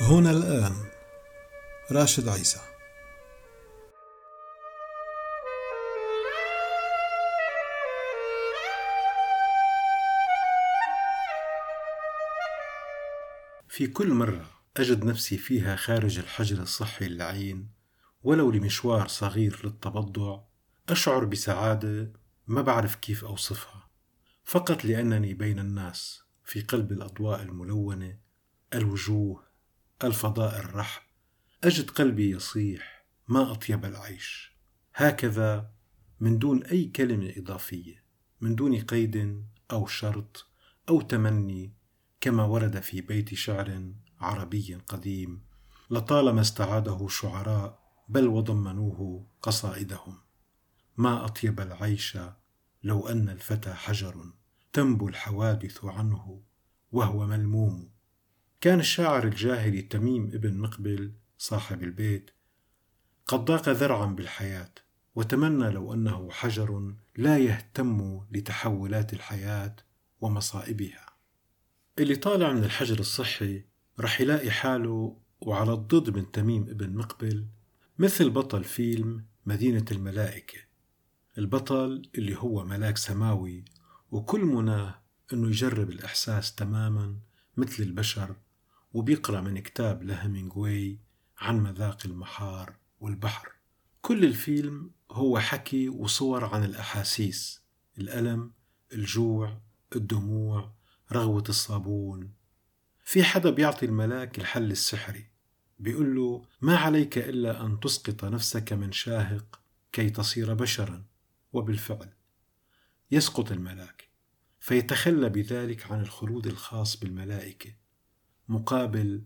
هنا الآن راشد عيسى. في كل مرة أجد نفسي فيها خارج الحجر الصحي اللعين ولو لمشوار صغير للتبضع أشعر بسعادة ما بعرف كيف أوصفها. فقط لأنني بين الناس في قلب الأضواء الملونة الوجوه الفضاء الرحب. أجد قلبي يصيح ما أطيب العيش. هكذا من دون أي كلمة إضافية من دون قيد أو شرط أو تمني كما ورد في بيت شعر عربي قديم لطالما استعاده شعراء بل وضمنوه قصائدهم. ما أطيب العيش لو أن الفتى حجر تنبو الحوادث عنه وهو ملموم. كان الشاعر الجاهلي تميم ابن مقبل صاحب البيت قد ضاق ذرعا بالحياة وتمنى لو أنه حجر لا يهتم لتحولات الحياة ومصائبها. اللي طالع من الحجر الصحي رح يلاقي حاله وعلى الضد من تميم ابن مقبل مثل بطل فيلم مدينة الملائكة. البطل اللي هو ملاك سماوي وكل مناه إنه يجرب الإحساس تماما مثل البشر وبيقرأ من كتاب لهمينغوي عن مذاق المحار والبحر. كل الفيلم هو حكي وصور عن الأحاسيس الألم الجوع الدموع رغوة الصابون. في حدا بيعطي الملاك الحل السحري بيقول له ما عليك إلا أن تسقط نفسك من شاهق كي تصير بشرا. وبالفعل يسقط الملاك فيتخلى بذلك عن الخلود الخاص بالملائكة. مقابل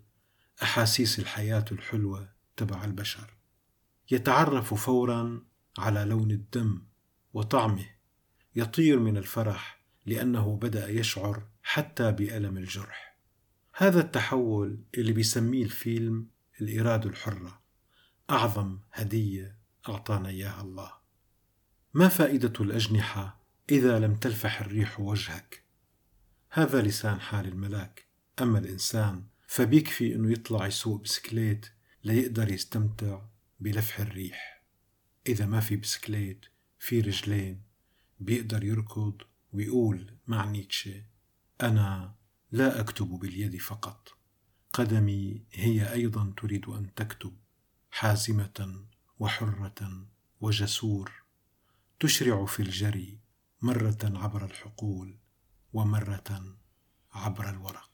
أحاسيس الحياة الحلوة تبع البشر. يتعرف فورا على لون الدم وطعمه. يطير من الفرح لأنه بدأ يشعر حتى بألم الجرح. هذا التحول اللي بيسميه الفيلم الإرادة الحرة. أعظم هدية أعطانا إياها الله. ما فائدة الأجنحة إذا لم تلفح الريح وجهك؟ هذا لسان حال الملاك. أما الإنسان فبيكفي إنه يطلع يسوق بسكليت ليقدر يستمتع بلفح الريح. إذا ما في بسكليت في رجلين بيقدر يركض ويقول مع نيتشه أنا لا أكتب باليد فقط. قدمي هي أيضا تريد أن تكتب حازمة وحرة وجسور تشرع في الجري مرة عبر الحقول ومرة عبر الورق.